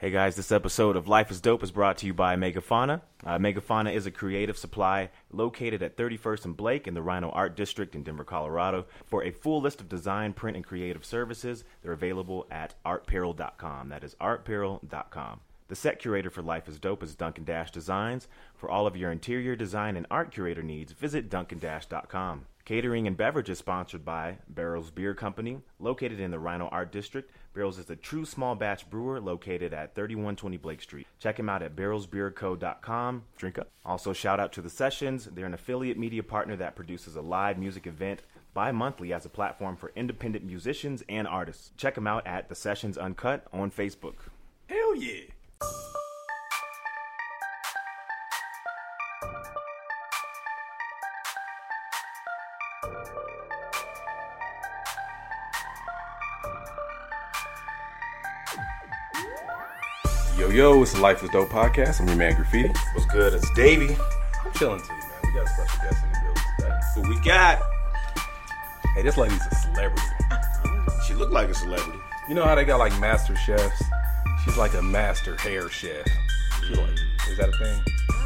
Hey guys, this episode of Life is Dope is brought to you by Megafauna. Uh, Megafauna is a creative supply located at 31st and Blake in the RiNo Art District in Denver, Colorado. For a full list of design, print, and creative services, they're available at artperil.com. That is artperil.com. The set curator for Life is Dope is Duncan Dash Designs. For all of your interior design and art curator needs, visit duncandash.com. Catering and beverages sponsored by Barrels Beer Company, located in the RiNo Art District. Barrels is a true small batch brewer located at 3120 Blake Street. Check him out at barrelsbeerco.com. Drink up. Also, shout out to The Sessions. They're an affiliate media partner that produces a live music event bi monthly as a platform for independent musicians and artists. Check them out at The Sessions Uncut on Facebook. Hell yeah. Yo, yo, it's the Life is Dope podcast. I'm your man Graffiti. What's good? It's Davey. I'm chilling too, man. We got a special guest in the building today. What we got? Hey, this lady's a celebrity. She looked like a celebrity. You know how they got like master chefs? She's like a master hair chef. She like, is that a thing?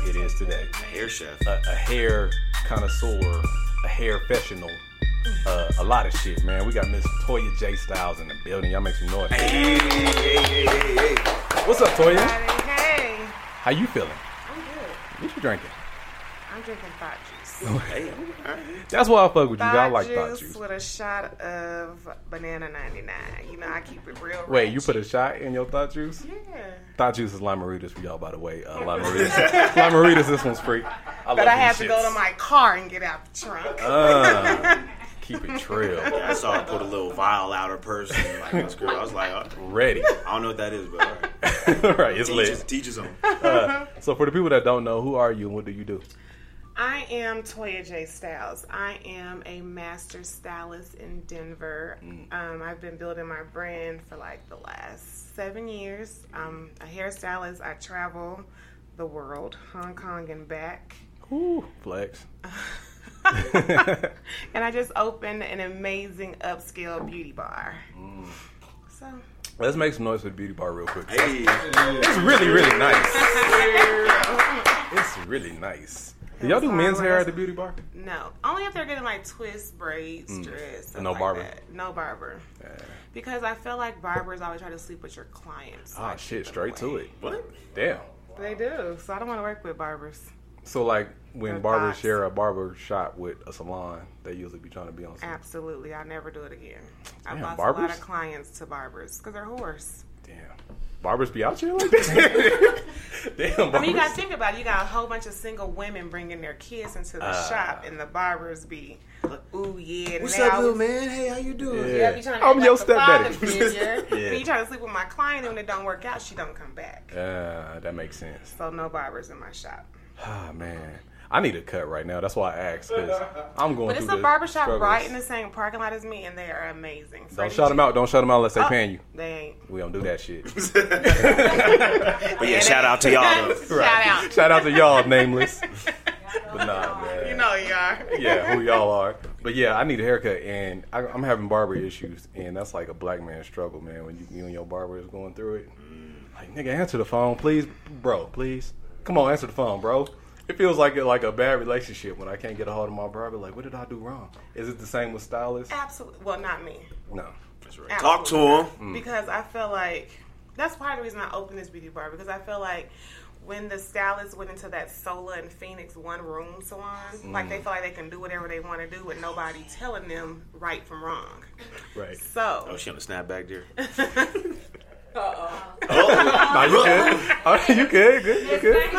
It is today. A hair chef. A, a hair connoisseur, a hair professional, uh, a lot of shit, man. We got Miss Toya J Styles in the building. Y'all make some noise. Hey, hey, hey, hey, hey. What's up, Toya? Hey, How you feeling? I'm good. What you drinking? I'm drinking thought juice. Hey, all right. That's why I fuck with you. I Thought like juice, thought juice. with a shot of banana 99. You know, I keep it real. Wait, you put a shot in your thought juice? Yeah. Thought juice is Lime-A-Ritas for y'all, by the way. Uh, Lime-A-Ritas. Lime-A-Ritas, this one's free. I love But I have to go to my car and get out the trunk. Uh, keep it trill. I saw her put a little vial out her purse. And like this girl, I was like, oh, Ready. I don't know what that is, but all right. right, it's Teachers, lit. teachers on. Uh, so for the people that don't know, who are you and what do you do? I am Toya J. Styles. I am a master stylist in Denver. Mm. Um, I've been building my brand for like the last seven years. I'm a hairstylist. I travel the world, Hong Kong and back. Ooh, flex. and I just opened an amazing upscale beauty bar. Mm. So Let's make some noise for the beauty bar real quick. Hey, It's really, really nice. It's really nice. Do y'all do men's hair at the beauty bar? no, only if they're getting like twists, braids, dreads, stuff Mm. no like barber? that. No barber. Because I feel like barbers always try to sleep with your clients. so I Ah, keep shit, them straight to it. what? Damn. They do. So I don't want to work with barbers. So like when The barbers thoughts. share a barber shop with a salon, they usually be trying to be on. Some, Absolutely, I'll never do it again. I've Damn, lost a barbers? lot of clients to barbers because they're whores. Damn. Barbers be out here like that? Damn, barbers. I mean, you got to think about it. You got a whole bunch of single women bringing their kids into the Ah. shop, and the barbers be, ooh yeah. What's now up, little man? Hey, how you doing? Yeah. Yeah, be trying to I'm act your like the father stepdaddy. Yeah. When you try to sleep with my client, and when it don't work out, she don't come back. Uh, that makes sense. So no barbers in my shop. Ah man, I need a cut right now. That's why I asked because I'm going. But it's through a barbershop struggles. right in the same parking lot as me, and they are amazing. Don't Freddie shout them out. Don't shout them out unless they Oh, paying you. They ain't. We don't do that shit. But yeah, shout out to y'all though. Shout out. Shout out to y'all, nameless. But nah, man. You know you are. yeah, who y'all are. But yeah, I need a haircut, and I, I'm having barber issues, and that's like a black man struggle, man. When you, you and your barber is going through it, like nigga, answer the phone, please, bro, please. Come on, answer the phone, bro. It feels like it, like a bad relationship when I can't get a hold of my barber. Like, what did I do wrong? Is it the same with stylists? Absolutely. Well, not me. No. That's right. Talk to him. Mm. Because I feel like that's part of the reason I opened this beauty bar because I feel like when the stylists went into that Sola and Phoenix one room salon, like Mm. they feel like they can do whatever they want to do with nobody telling them right from wrong. Right. So Oh, she on the snap back there. No, you good. Oh, you good. Good. You good.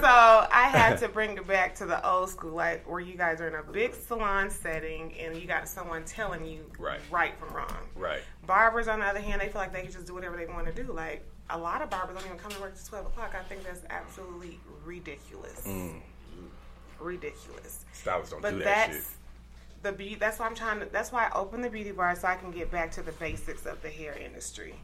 So I had to bring it back to the old school, like where you guys are in a big salon setting and you got someone telling you Right. right from wrong. Right. Barbers, on the other hand, they feel like they can just do whatever they want to do. Like a lot of barbers don't even come to work till twelve o'clock. I think that's absolutely ridiculous. Mm. Ridiculous. Stylists don't But do that that's shit. The beauty. That's why I'm trying to. That's why I opened the beauty bar so I can get back to the basics of the hair industry,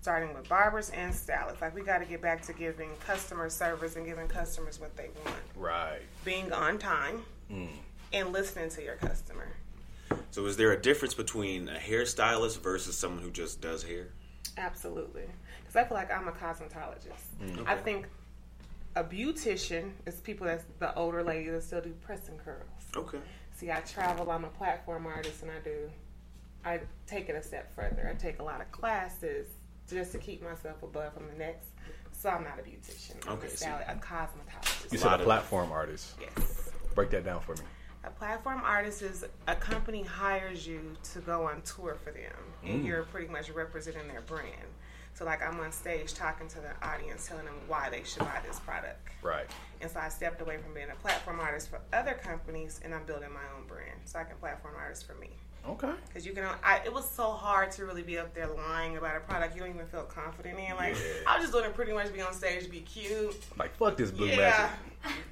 starting with barbers and stylists. Like we got to get back to giving customer service and giving customers what they want, Right. being on time, mm. and listening to your customer. So, is there a difference between a hairstylist versus someone who just does hair? Absolutely. Because I feel like I'm a cosmetologist. Mm, okay. I think a beautician is people that's the older ladies that still do press and curls. Okay. See, I travel. I'm a platform artist, and I do. I take it a step further. I take a lot of classes just to keep myself above from the next. So I'm not a beautician. I'm Okay, a, so- style, a cosmetologist. You said a platform artist. yes. Break that down for me. A platform artist is a company hires you to go on tour for them, and mm. you're pretty much representing their brand. So, like, I'm on stage talking to the audience, telling them why they should buy this product. Right. And so I stepped away from being a platform artist for other companies, and I'm building my own brand, so I can platform artists for me. Okay. Because you can, I, it was so hard to really be up there lying about a product you don't even feel confident in. Like, I was just doing it pretty much be on stage, be cute. Like fuck this blue Yeah,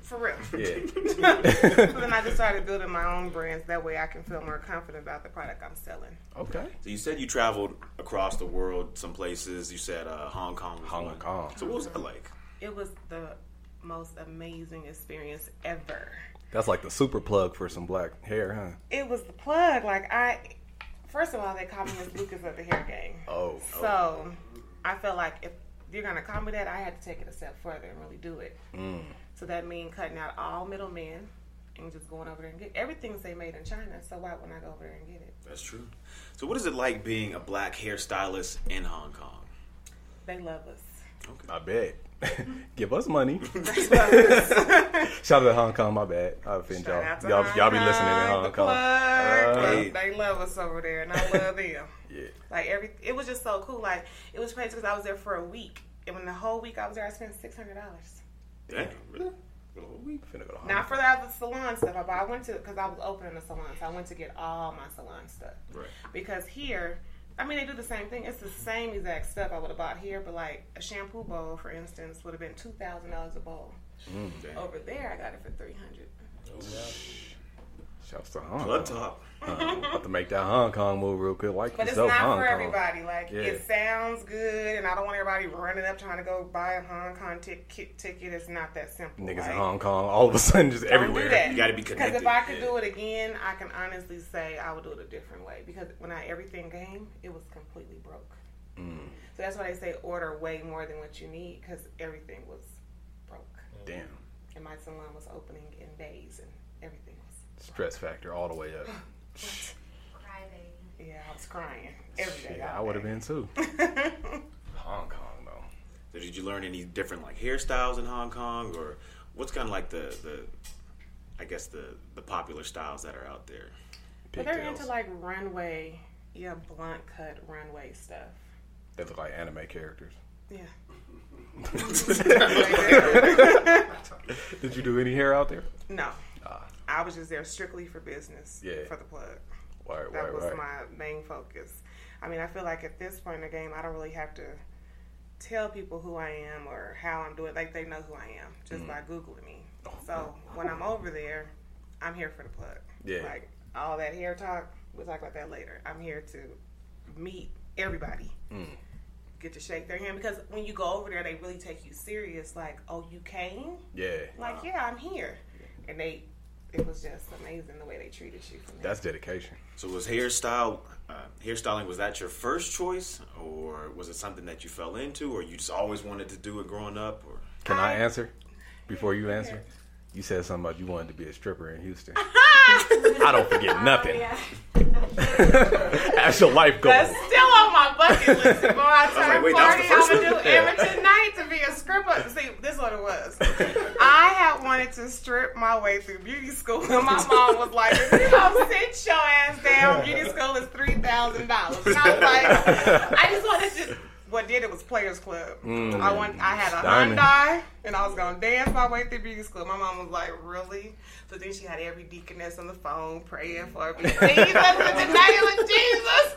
for real. magic. Yeah. so then I just started building my own brands. That way I can feel more confident about the product I'm selling. Okay. So, you said you traveled across the world, some places. You said uh, Hong Kong. Hong one. Kong. So, what was that like? It was the most amazing experience ever. That's like the super plug for some black hair, huh? It was the plug. Like I, first of all, they called me Miss Lucas of the hair game. Oh. So I felt like if you're gonna call me that, I had to take it a step further and really do it. Mm. So that means cutting out all middlemen and just going over there and get everything's they made in China. So why wouldn't I go over there and get it? That's true. So, what is it like being a black hairstylist in Hong Kong? They love us. I bet. Give us money. Shout out to Hong Kong, my bad. I offend y'all. Shout out to Y'all, y'all be listening in Hong the Kong. Uh, Hey. They love us over there, and I love them. yeah. Like every, it was just so cool. Like it was crazy because I was there for a week, and when the whole week I was there, I spent six hundred dollars. Damn, really? We finna go Not for the other salon stuff, but I went to because I was opening a salon, so I went to get all my salon stuff. Right. Because here, I mean, they do the same thing. It's the same exact stuff I would have bought here, but like a shampoo bowl, for instance, would have been two thousand dollars a bowl. Mm, damn. Over there, I got it for three hundred. Oh, Shouts to Hong Blood Kong. talk. About to make that Hong Kong move real quick. Like But it's not Hong for Kong. everybody. Like Yeah. it sounds good, and I don't want everybody running up trying to go buy a Hong Kong ticket. Ticket. It's not that simple. Niggas like, in Hong Kong, all of a sudden, just Don't everywhere. do that. You gotta be connected. Because if I could yeah. do it again, I can honestly say I would do it a different way. Because when I everything came, it was completely broke. Mm. So that's why they say order way more than what you need because everything was broke. Damn. And my salon was opening in days, and everything was. Stress factor all the way up. Yeah, I was crying every day. Yeah, I would have been too. Hong Kong though. So did you learn any different like hairstyles in Hong Kong, or what's kind of like the the, I guess the the popular styles that are out there? But they're into like runway, yeah, blunt cut runway stuff. They look like anime characters. Yeah. Did you do any hair out there? no, I was just there strictly for business. Yeah. For the plug. word, That word, was word. my main focus. I mean, I feel like at this point in the game, I don't really have to tell people who I am or how I'm doing. Like they know who I am just mm. by googling me. Oh, so oh, when I'm oh. over there, I'm here for the plug. Yeah. Like all that hair talk, we'll talk about that later. I'm here to meet everybody. Mm. Get to shake their hand because when you go over there, they really take you serious. Like, oh, you came? Yeah, Like, yeah, I'm here. And they, it was just amazing the way they treated you. From that's dedication. So was hairstyle uh, hairstyling was that your first choice, or was it something that you fell into, or you just always wanted to do it growing up, or Can I answer before you answer? You said something about you wanted to be a stripper in Houston. I don't forget nothing. That's your life goal. That's still on my bucket list to go out to like, a wait, that party. was the first I'm gonna do one? every night to be a stripper. See, this is what it was. I had wanted to strip my way through beauty school, and my mom was like, "If you don't sit your ass down, beauty school is three thousand dollars." And I was like, I just wanted to did it was Players Club. Mm. I went, I had a Diamond. Hyundai, and I was gonna dance my way through beauty school. My mom was like, "Really?" So then she had every deaconess on the phone praying for me. Jesus, the name of Jesus.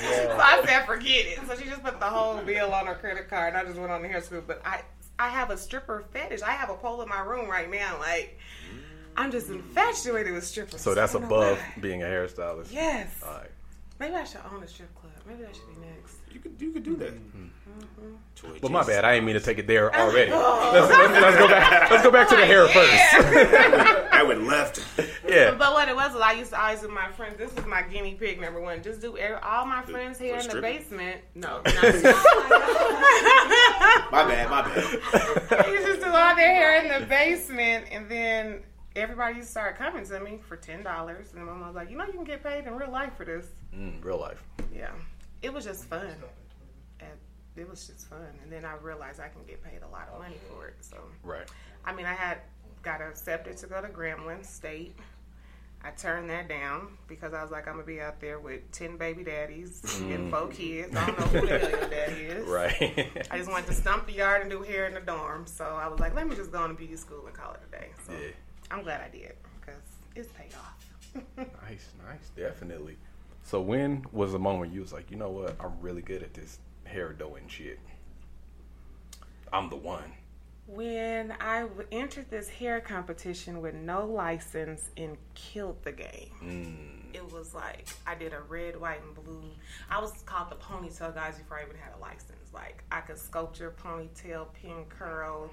So I said, "Forget it." So she just put the whole bill on her credit card. and I just went on the hair school, but I, I have a stripper fetish. I have a pole in my room right now. Like, I'm just infatuated with strippers. So that's I don't know above being a hairstylist. Yes. All right. Maybe I should own a strip club. Maybe that should be next. You could you could do that. Mm-hmm. Toy But my bad, I didn't mean to take it there already. let's, let's, let's go back. Let's go back to the hair first. I went left. Yeah. But what it was was I used to always with my friends. This is my guinea pig number one. Just do all my friends here in the basement. No, My bad. My bad. you just do all their hair in the basement, and then everybody used to start coming to me for ten dollars. And my mom was like, "You know, you can get paid in real life for this." Mm, real life. Yeah, it was just fun. And it was just fun, and then I realized I can get paid a lot of money for it. So Right. I mean, I had got accepted to go to Grambling State. I turned that down because I was like, I'm gonna be out there with ten baby daddies and four mm. kids. I don't know who the hell your daddy is. Right. I just wanted to stump the yard and do hair in the dorm. So I was like, let me just go into beauty school and call it a day. So Yeah. I'm glad I did because it's paid off. Nice, nice, definitely. So when was the moment you was like, you know what, I'm really good at this hair doing shit. I'm the one. when I entered this hair competition with no license and killed the game. Mm. It was like I did a red, white, and blue. I was called the ponytail guys before I even had a license. Like I could sculpture ponytail, pin curl.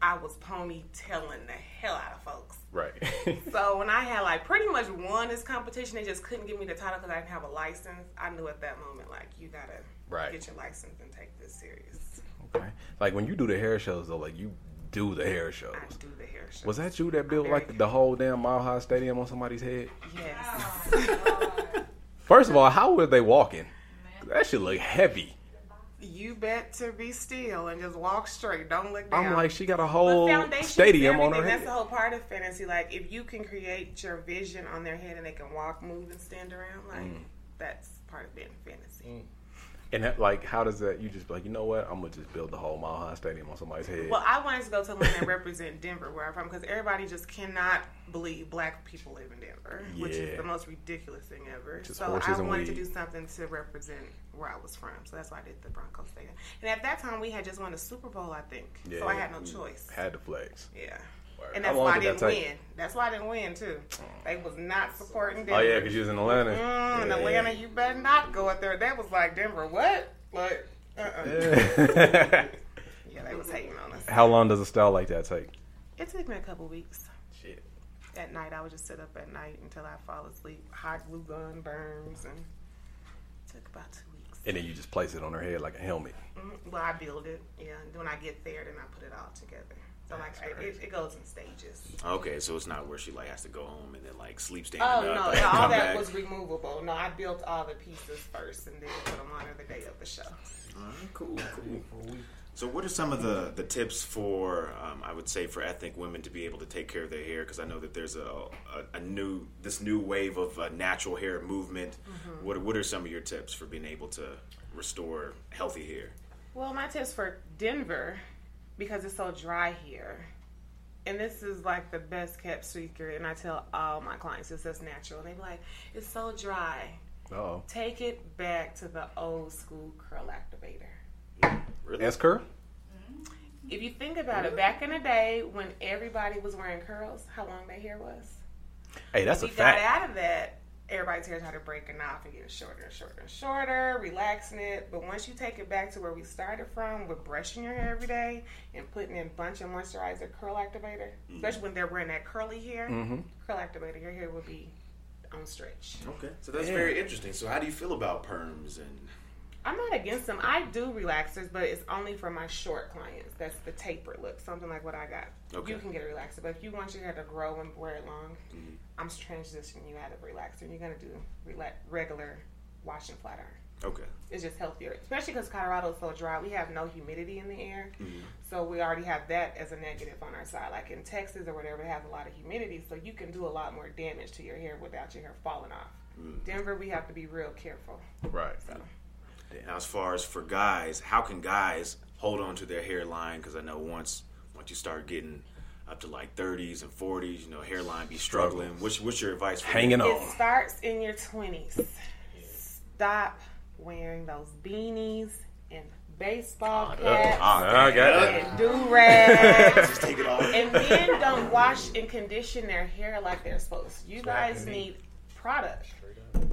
I was ponytailing the hell out of folks. Right. So when I had like pretty much won this competition, they just couldn't give me the title because I didn't have a license. I knew at that moment like you gotta Right. get your license and take this serious. okay. Like when you do the hair shows though, like you do the hair shows. I do the hair show. Was that you that built like very- the whole damn Mile High Stadium on somebody's head? Yes. Oh, First of all, how were they walking? That should look heavy. You bet to be still and just walk straight. Don't look down. I'm like, she got a whole stadium on her everything. head. That's the whole part of fantasy. Like, if you can create your vision on their head and they can walk, move, and stand around, like Mm. that's part of being fantasy. And that, like, how does that? You just be like, you know what? I'm gonna just build the whole Mile High Stadium on somebody's head. Well, I wanted to go to one that represent Denver, where I'm from, because everybody just cannot believe black people live in Denver, which is the most ridiculous thing ever. Just so I wanted to do something to represent where I was from. So that's why I did the Broncos Stadium. And at that time, we had just won the Super Bowl, I think. yeah, so I had no choice. Had the flags. Yeah. And that's why I did didn't that win. That's why I didn't win too. They was not supporting Denver. Oh yeah, because you was in Atlanta. Mm, in Yeah. Atlanta, you better not go up there. That was like Denver. What? Like, uh-uh. Yeah, they was hating on us. How long does a style like that take? It took me a couple weeks. Shit. At night, I would just sit up at night until I fall asleep. Hot glue gun burns, and it took about two weeks. And then you just place it on her head like a helmet. Mhm. Well, I build it. Yeah, and when I get there, then I put it all together. So like, That's I, it, it goes in stages. Okay, so it's not where she like has to go home and then like sleep standing Oh up. no, and all that back. was removable. No, I built all the pieces first and then put them on the day of the show. Alright, cool, cool. So, what are some of the, the tips for, um, I would say, for ethnic women to be able to take care of their hair? Because I know that there's a, a, a new this new wave of uh, natural hair movement. Mm-hmm. What what are some of your tips for being able to restore healthy hair? Well, my tips for Denver, because it's so dry here, and this is like the best kept secret, and I tell all my clients it's just natural. And They be like, it's so dry. Oh. Take it back to the old school curl activator. Really? S curl? Mm-hmm. If you think about it, back in the day when everybody was wearing curls, how long their hair was? Hey, that's a we got out of that, everybody's hair started breaking off and getting shorter and shorter and shorter, relaxing it. But once you take it back to where we started from, with brushing your hair every day and putting in a bunch of moisturizer curl activator, especially when they're wearing that curly hair, Mm-hmm. curl activator, your hair will be on stretch. Okay, so that's Yeah. very interesting. So, how do you feel about perms and? I'm not against them. I do relaxers, but it's only for my short clients. That's the taper look, something like what I got. Okay. You can get a relaxer, but if you want your hair to grow and wear it long, mm-hmm. I'm transitioning you out of relaxer. and You're gonna do rela- regular wash and flat iron. Okay, It's just healthier, especially because Colorado is so dry. We have no humidity in the air, mm-hmm. so we already have that as a negative on our side. Like in Texas or whatever, it has a lot of humidity, so you can do a lot more damage to your hair without your hair falling off. Mm-hmm. Denver, we have to be real careful. Right. So Now, as far as for guys, how can guys hold on to their hairline? Because I know once once you start getting up to like 30s and 40s, you know, hairline be struggling. What's, what's your advice for Hanging them? on. It starts in your 20s. Stop wearing those beanies and baseball caps I got it. and do rags. Just take it off. and men don't wash and condition their hair like they're supposed to. You guys need product.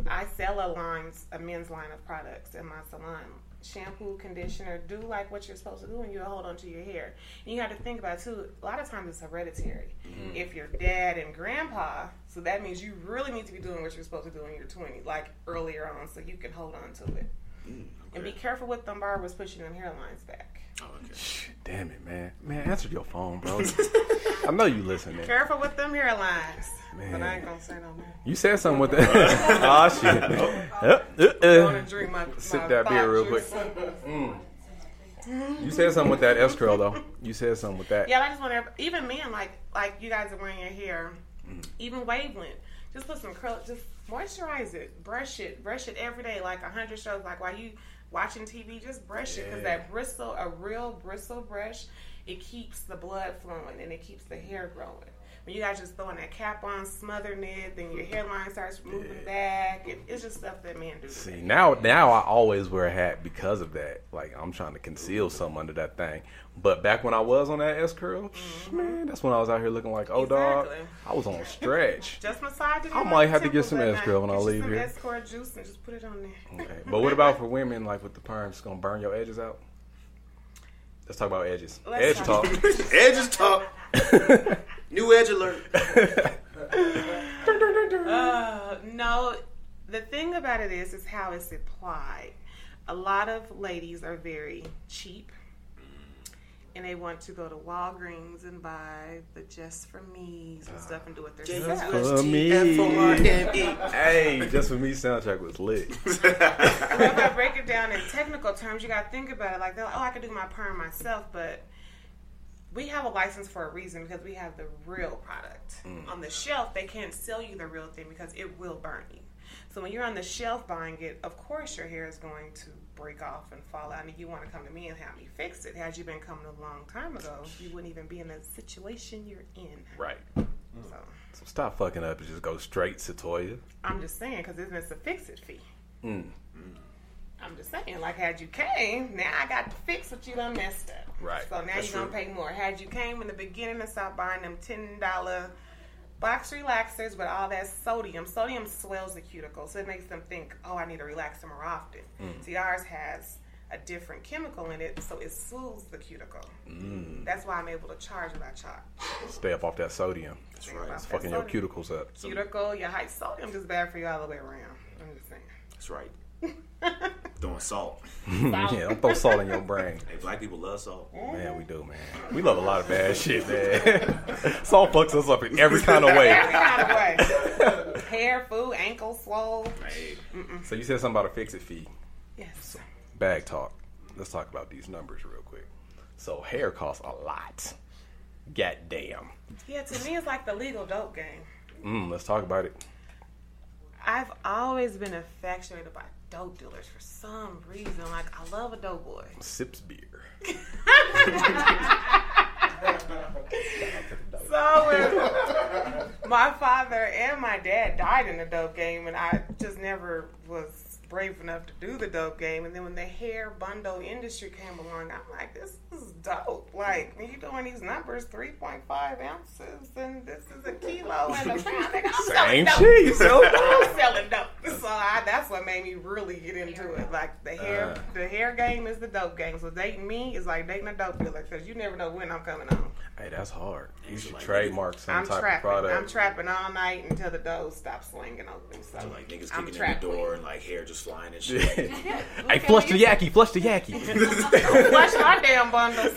I sell a lines, a men's line of products in my salon. Shampoo, conditioner, do like what you're supposed to do, and you'll hold on to your hair. And you have to think about too. A lot of times it's hereditary. Mm-hmm. If your dad and grandpa, so that means you really need to be doing what you're supposed to do in your 20s, like earlier on, so you can hold on to it. Mm. And be careful with them barbers pushing them hairlines back. Oh, okay. Damn it, man. Man, answer your phone, bro. I know you listening. Careful with them hairlines. But Man. I ain't gonna say no more. You said something with that. oh shit. Uh, uh, uh. want to drink my, Sip my that beer real juice. quick. You said something with that S curl though. You said something with that. Yeah, I just want to. Even men, like like you guys are wearing your hair, Mm. even wavelength. Just put some curl. Just moisturize it, brush it, brush it every day, like a hundred shows. Like while you watching TV, just brush it because that bristle, a real bristle brush, it keeps the blood flowing and it keeps the hair growing. When you guys just throwing that cap on, smothering it, then your hairline starts moving back. It, it's just stuff that men do. See now, now I always wear a hat because of that. Like I'm trying to conceal something under that thing. But back when I was on that S curl, mm-hmm. man, that's when I was out here looking like oh dog. I was on stretch. Just massage it. I might have to get some S-Curl when night. I leave some here. S-Curl juice and just put it on there. Okay. But what about for women like with the perm, It's gonna burn your edges out. Let's talk about edges. Let's Edge talk- talk. Edges talk. New edge alert. Uh, no, the thing about it is, is how it's applied. A lot of ladies are very cheap, and they want to go to Walgreens and buy the Just for Me's and stuff and do it themselves. For me. F-O-R-M-E. Hey, just for me, soundtrack was lit. But if I break it down in technical terms, you got to think about it like, they're like, oh, I could do my perm myself, but we have a license for a reason because we have the real product. Mm. On the shelf, they can't sell you the real thing because it will burn you. So when you're on the shelf buying it, of course your hair is going to break off and fall out, and you want to come to me and have me fix it. Had you been coming a long time ago, you wouldn't even be in the situation you're in. Right. So mm. So stop fucking up and just go straight to Toya. I'm just saying because it's a fix it fee. Mm. mm. I'm just saying, like, had you came, now I got to fix what you done messed up. Right. So now That's you're gonna pay more. Had you came in the beginning and stopped buying them ten dollar box relaxers with all that sodium, sodium swells the cuticle, so it makes them think, oh, I need to relax them more often. Mm. See, ours has a different chemical in it, so it soothes the cuticle. Mm. That's why I'm able to charge what I charge. Stay up off that sodium. That's Think right. It's fucking your cuticles up. Cuticle, your high sodium is bad for you all the way around. I'm just saying. That's right. Throwing salt. yeah, don't throw salt in your brain. Hey, black people love salt. Man, we do, man. We love a lot of bad shit, man. salt fucks us up in every kind of Every way. kind of way. Hair, food, ankle swole. Hey, So you said something about a fix it fee. Yes. Bag talk. Let's talk about these numbers real quick. So hair costs a lot. God damn. Yeah, to me, it's like the legal dope game. Mm, let's talk about it. I've always been infatuated by dope dealers for some reason. Like, I love a dope boy. Sips beer. So, my father and my dad died in the dope game, and I just never was brave enough to do the dope game. And then when the hair bundle industry came along, I'm like, this is dope. Like, when you doing these numbers, 3.5 ounces, and this is a kilo and a pound. Like, I'm Same selling dope. shit. You sell I'm selling dope. So I, that's what made me really get into it. Like the hair, Uh. the hair game is the dope game. So dating me is like dating a dope dealer because you never know when I'm coming on. Hey, that's hard. You should like- trademark some I'm type trapping. of product. I'm trapping all night until the doors stop slinging open. So like niggas kicking in the door and like hair just flying and shit. hey, flush the yaki, flush the yaki. Flush my damn bundles.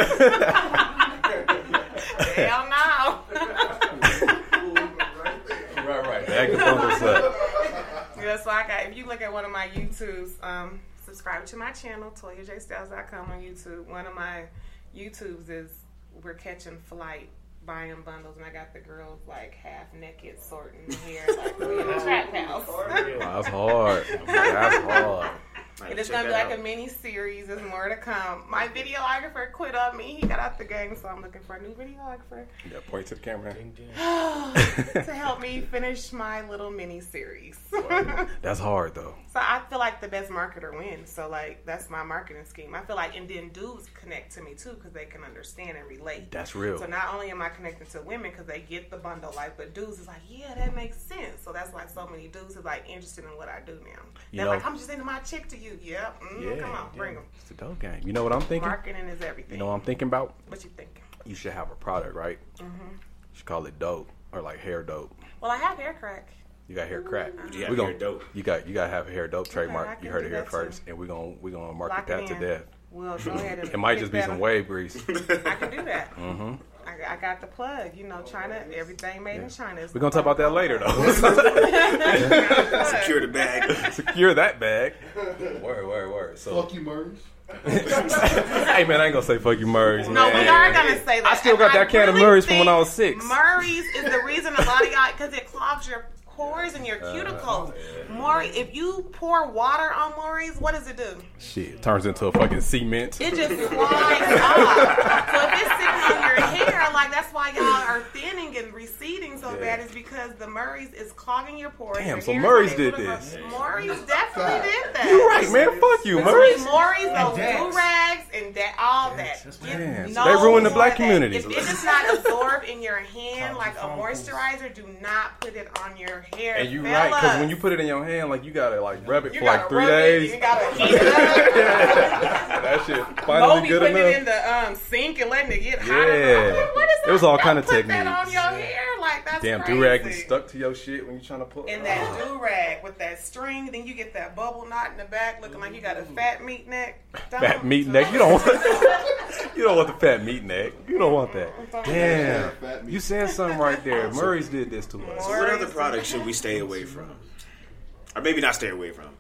Hell no. right, right. Bag the bundles up. Yeah, so I got. If you look at one of my YouTubes, um, subscribe to my channel, ToyaJStyles.com on YouTube. One of my YouTubes is we're catching flight, buying bundles, and I got the girls like half naked, sorting hair, like we in a trap house. That's hard. That's hard. And it's gonna be like out. a mini series. There's more to come. My videographer quit on me. He got out the game, so I'm looking for a new videographer. Yeah, point to the camera. to help me finish my little mini series. that's hard though. So I feel like the best marketer wins. So like that's my marketing scheme. I feel like and then dudes connect to me too because they can understand and relate. That's real. So not only am I connecting to women because they get the bundle life, but dudes is like, yeah, that makes sense. So that's why so many dudes is like interested in what I do now. You They're know, like, I'm just into my chick to you you. Yep. Mm, yeah. Come on, yeah. bring them. It's a dope game. You know what I'm thinking? Marketing is everything. You know what I'm thinking about? What you thinking? You should have a product, right? Mm-hmm. You should call it dope or like hair dope. Well, I have hair crack. You got hair crack. You got hair dope. You got you got to have a hair dope trademark. Okay, you heard it here first, too. and we're gonna we're gonna market Lock that to death. Well, go ahead. it might just be some wave grease. I can do that. Mm-hmm. I, I, got the plug. You know, China, everything made yeah. in China. We're gonna talk about that later, though. Secure the bag. Secure that bag. Word, word, word. So fuck you, Murray's. hey man, I ain't gonna say fuck you, Murray's. No, man. we are gonna say that. I still got that can of Murray's from when I was six. Murray's is the reason a lot of y'all because it clogs your pores in your uh, cuticles. Uh. Maury, if you pour water on Murray's, what does it do? Shit, it turns into a fucking cement. It just flies off. So if it's sitting on your hair, like that's why y'all are thinning and receding so yeah. bad, is because the Murray's is clogging your pores. Damn, your so Murray's did this. Murray's definitely did that. You're right, man. Fuck you, Murray's. Murray's, those do rags and that, all that. Man, no they ruin the black community. If it does not absorb in your hand like a moisturizer, do not put it on your hair. And you right, because when you put it in your hand, like you gotta like rub it you for like three days. It, you gotta heat it up. that shit finally Moby good putting enough. it in the um, sink and letting it get hotter. Yeah, what is that? It was all kind of techniques. That on your hair, like that's damn do rag is stuck to your shit when you're trying to put. And that oh. do rag with that string, then you get that bubble knot in the back, looking like you got a fat meat neck. Don't, fat meat neck. You don't want. you don't want the fat meat neck. You don't want that. Mm, damn. You said something right there. Murray's did this to us. So what other products should we stay away from? or maybe not stay away from,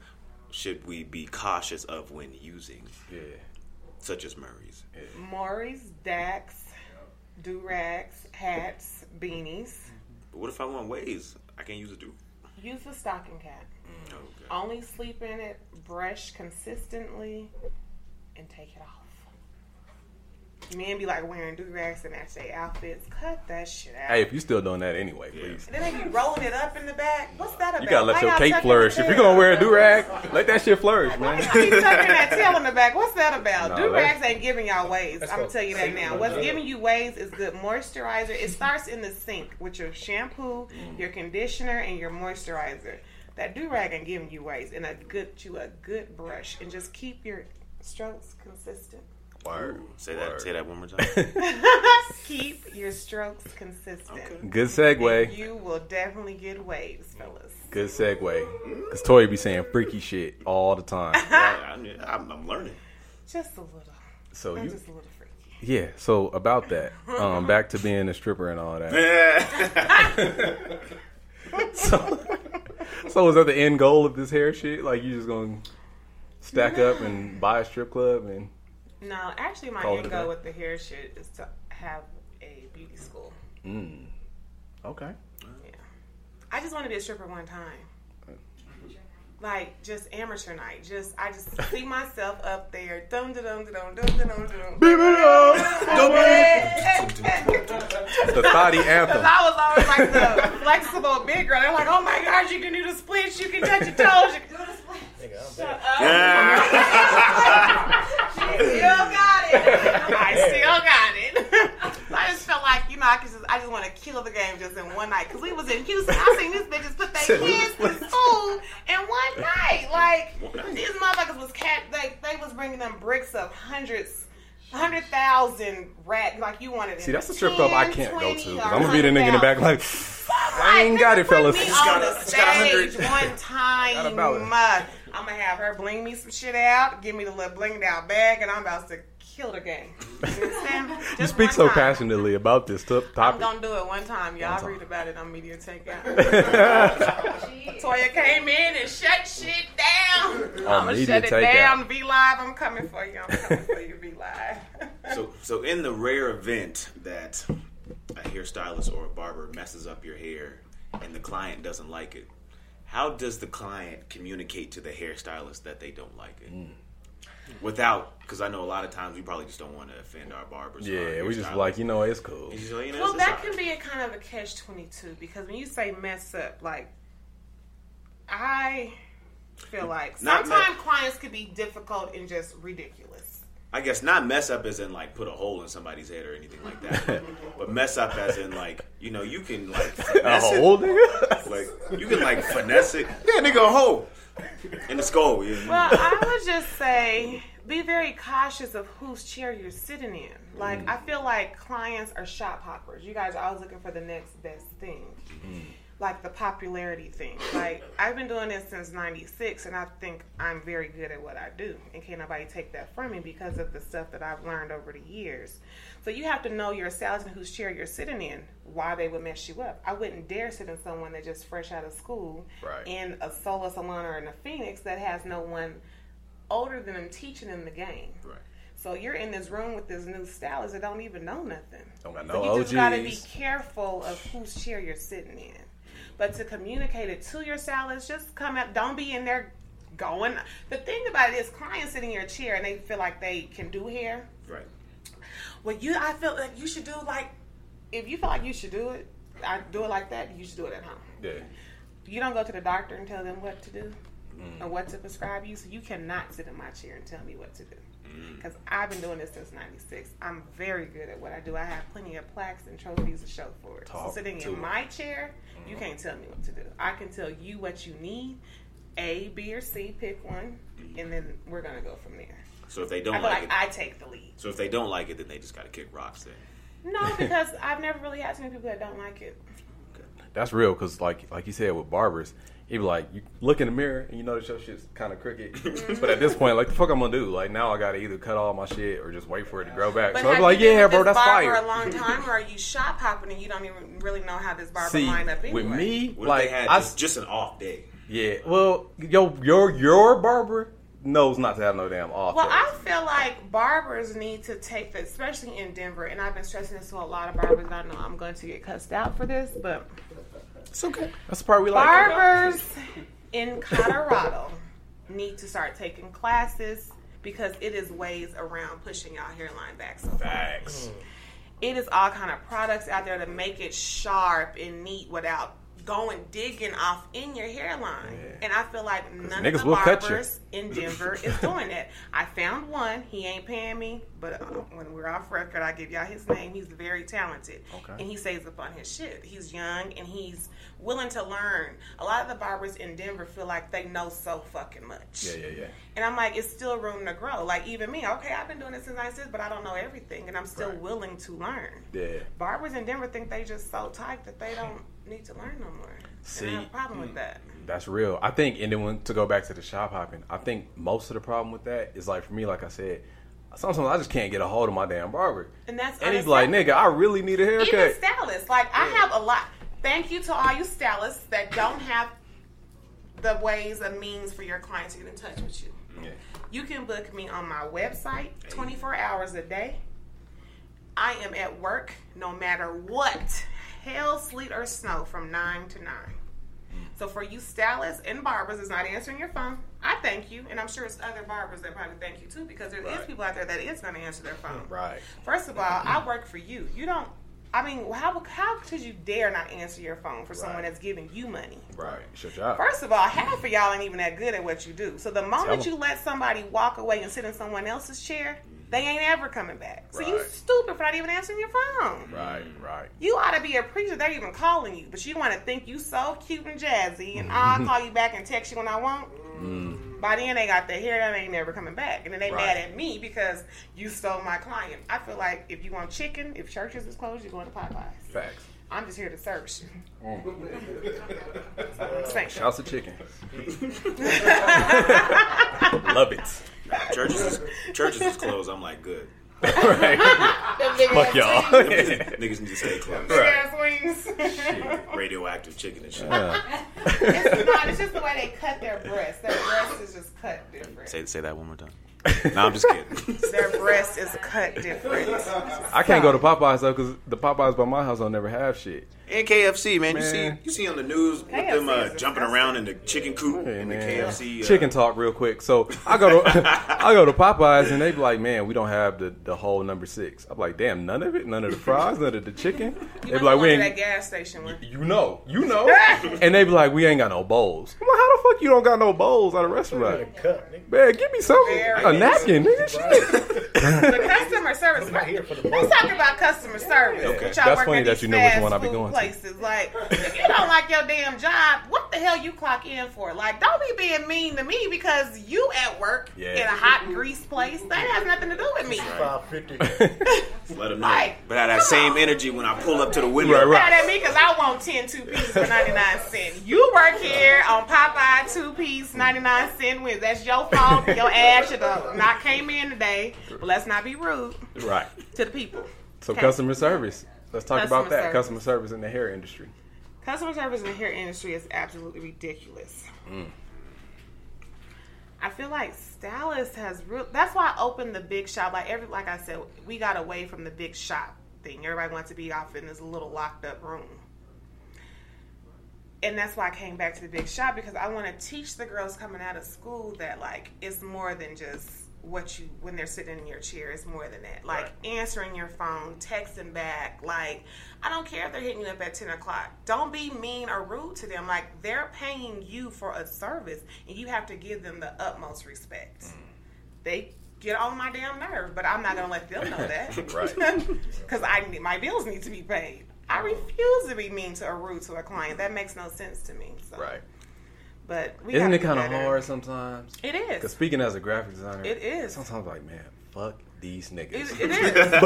should we be cautious of when using? Yeah. Such as Murray's. Yeah. Murray's, Dax, do rags, hats, beanies. But what if I want waves? I can't use a do. Use the stocking cap. Mm, okay. Only sleep in it, brush consistently, and take it off. Men be like wearing do rags and match their outfits. Cut that shit out. Hey, if you still doing that anyway, please. And then they be rolling it up in the back. What's that about? You gotta let Why your cape flourish. If you're gonna wear a do rag, let that shit flourish, man. Why you tucking that tail in the back? What's that about? do rags ain't giving y'all waves. I'm gonna tell you that now. What's giving you waves is good moisturizer. It starts in the sink with your shampoo, mm. your conditioner, and your moisturizer. That do rag ain't giving you waves, and a good you a good brush, and just keep your strokes consistent. Word. Say Word. that. Say that one more time. Keep your strokes consistent. Okay. Good segue. And you will definitely get waves, fellas. Good segue. Because Toy be saying freaky shit all the time. yeah, I'm, I'm, learning. Just a little. So I'm you. Just a little freaky. Yeah. So about that, um, back to being a stripper and all that. so, so is that the end goal of this hair shit? Like you just gonna stack up and buy a strip club and no, actually, my end goal with the hair shit is to have a beauty school. Mm. Okay. Yeah. I just want to be a stripper one time. Like just amateur night. Just I just see myself up there. Dum dum dum dum dum dum dum dum. Beep it up. The thotty anthem. I was always like the flexible big girl. They're like, oh my gosh, you can do the splits. You can touch your toes. You can do the splits. Shut up. Yeah. still got it. I still got it. I just felt like, you know, I just, I just want to kill the game just in one night. Because we was in Houston. I seen these bitches put their kids to school in one night. Like, these motherfuckers was cat, they, they was bringing them bricks of hundreds hundred thousand rat like you wanted. To see, that's a strip club I can't go to. I'm gonna be the nigga in the back like, I ain't got it, fellas. Me on the stage one time. I'm gonna have her bling me some shit out, give me the little blinged out bag, and I'm about to kill the game. You, you speak so time. passionately about this topic. I'm gonna do it one time. Y'all read about it on Media Takeout. Toya came in and shut shit down. I'm gonna shut it down. Out. V Live, I'm coming for you. I'm coming for you, V Live. so, so in the rare event that a hairstylist or a barber messes up your hair and the client doesn't like it, how does the client communicate to the hairstylist that they don't like it? Mm. Without, because I know a lot of times we probably just don't want to offend our barbers. Yeah, we just like, you know, it's cool. Like, you know, well, that can be a kind of a catch twenty two because when you say mess up, like I feel like sometimes clients could be difficult and just ridiculous. I guess not mess up as in like put a hole in somebody's head or anything like that, but mess up as in like you know you can like a hole, nigga. Like you can like finesse it. Yeah, nigga, a hole in the skull. Yeah. Well, I would just say be very cautious of whose chair you're sitting in. Like mm. I feel like clients are shop hoppers. You guys are always looking for the next best thing. Mm like the popularity thing. Like I've been doing this since '96, and I think I'm very good at what I do, and can't nobody take that from me because of the stuff that I've learned over the years. So you have to know your salesman whose chair you're sitting in, why they would mess you up. I wouldn't dare sit in someone that just fresh out of school right. in a Sola salon or in a Phoenix that has no one older than them teaching them the game. Right. So you're in this room with this new stylist that don't even know nothing. Don't got no so you just got to be careful of whose chair you're sitting in. But to communicate it to your stylist, just come up. Don't be in there going. The thing about it is, clients sit in your chair and they feel like they can do hair. Right. Well, you, I feel like you should do like, if you feel like you should do it, I do it like that. You should do it at home. Yeah. You don't go to the doctor and tell them what to do mm. or what to prescribe you. So you cannot sit in my chair and tell me what to do because mm. I've been doing this since '96. I'm very good at what I do. I have plenty of plaques and trophies to show for it. so sitting in my chair, you mm-hmm. can't tell me what to do. I can tell you what you need, A, B, or C. Pick one, mm-hmm. and then we're gonna go from there. So if they don't I like, like it, I take the lead. So if they don't like it, then they just gotta kick rocks. Then no, because I've never really had too many people that don't like it. Okay. That's real, because like like you said with barbers, he be like, you look in the mirror and you notice your shit's kind of crooked. Mm-hmm. but at this point, like, the fuck I'm gonna do? Like, now I gotta either cut all my shit or just wait for it to grow back. But so I'm like, yeah, bro, that's fire. For a long time, or are you shop hopping and you don't even really know how this barber See, line up anyway? With me, what like, I, just, just an off day. Yeah, well, yo, your your barber knows not to have no damn off. Well, I feel like barbers need to take this, especially in Denver, and I've been stressing this to a lot of barbers. I know I'm going to get cussed out for this, but it's okay. That's the part we like. Barbers in Colorado need to start taking classes because it is ways around pushing y'all hairline back. So Facts. It is all kind of products out there to make it sharp and neat without going digging off in your hairline. Yeah. And I feel like none of the barbers in Denver is doing that. I found one. He ain't paying me, but uh, when we're off record, I give y'all his name. He's very talented, okay. and he saves up on his shit. He's young and he's willing to learn. A lot of the barbers in Denver feel like they know so fucking much. Yeah, yeah, yeah. And I'm like, it's still room to grow. Like even me, okay, I've been doing this since I said, but I don't know everything, and I'm still right. willing to learn. Yeah. Barbers in Denver think they just so tight that they don't need to learn no more. See, I have a problem with mm, that. That's real. I think, and then when, to go back to the shop hopping, I think most of the problem with that is like for me, like I said, sometimes I just can't get a hold of my damn barber. And that's and he's like, nigga, I really need a haircut. Even stylists, like yeah. I have a lot. Thank you to all you stylists that don't have the ways and means for your clients to get in touch with you. Yeah. You can book me on my website 24 hours a day. I am at work no matter what hail, sleet, or snow from 9 to 9. So for you stylists and barbers is not answering your phone, I thank you, and I'm sure it's other barbers that probably thank you too because there right. is people out there that is going to answer their phone. Right. First of all, I work for you. You don't. I mean, how how could you dare not answer your phone for right. someone that's giving you money? Right. Your First of all, half of y'all ain't even that good at what you do. So the moment you let somebody walk away and sit in someone else's chair, they ain't ever coming back. So right. you stupid for not even answering your phone. Right, right. You ought to be a preacher. They're even calling you, but you want to think you so cute and jazzy, and I'll call you back and text you when I want. Mm. By then they got their hair done, they ain't never coming back, and then they right. mad at me because you stole my client. I feel like if you want chicken, if Church's is closed, you're going to Popeyes. Facts. I'm just here to service you. Mm. Shouts to chicken. Love it. Church's is, Church's is closed. I'm like, good. right. Fuck y'all. niggas, niggas need to stay close. Right. wings. Radioactive chicken and shit. Uh. it's not. It's just the way they cut their breast. Their breast is just cut different. Say say that one more time. no, I'm just kidding. Their breast is cut different. I can't go to Popeyes though because the Popeyes by my house don't never have shit. And KFC, man. You see, you see on the news with them uh, jumping around in the chicken coop Hey, in the man. KFC. Uh, Chicken talk real quick. So I go to I go to Popeyes and they be like, man, we don't have the, the whole number six. I'm like, damn, none of it, none of the fries, none of the chicken. They be like, like, we to that gas station one. You know, you know, and they be like, we ain't got no bowls. I'm like, how the fuck you don't got no bowls at a restaurant? Cup, nigga. Man, give me something, Very a napkin, nigga. Shit. The customer service. not here for the Let's talk about customer service. Okay. That's funny that you know which fast one I be going to. Places. Like, if you don't like your damn job, what the hell you clock in for? Like, don't be being mean to me because you at work Yeah. in a hot grease place. That has nothing to do with me. Five fifty. Let them know. Like, but have that same on. energy when I pull up to the window. Right, right. Mad at me because I want 10 two pieces for 99 cents. You work here on Popeye two piece 99 cent wins. That's your fault. Your ass should have not came in today. But let's not be rude right. to the people. So Okay. customer service. Let's talk Customer about that. service. Customer service in the hair industry. Customer service in the hair industry is absolutely ridiculous. Mm. I feel like stylists has real. That's why I opened the big shop. Like every, like I said, we got away from the big shop thing. Everybody wants to be off in this little locked up room, and that's why I came back to the big shop because I want to teach the girls coming out of school that like it's more than just what you when they're sitting in your chair. is more than that. Like answering your phone, texting back. Like I don't care if they're hitting you up at ten o'clock. Don't be mean or rude to them. Like they're paying you for a service, and you have to give them the utmost respect. Mm. They get on my damn nerve, but I'm not gonna let them know that. Right. Because I need- my bills need to be paid. I uh-huh. refuse to be mean to or rude to a client. That makes no sense to me. So. Right. But we Isn't it kind of hard sometimes? It is. Because speaking as a graphic designer, It is. Sometimes I'm like, man, fuck these niggas. It, it is.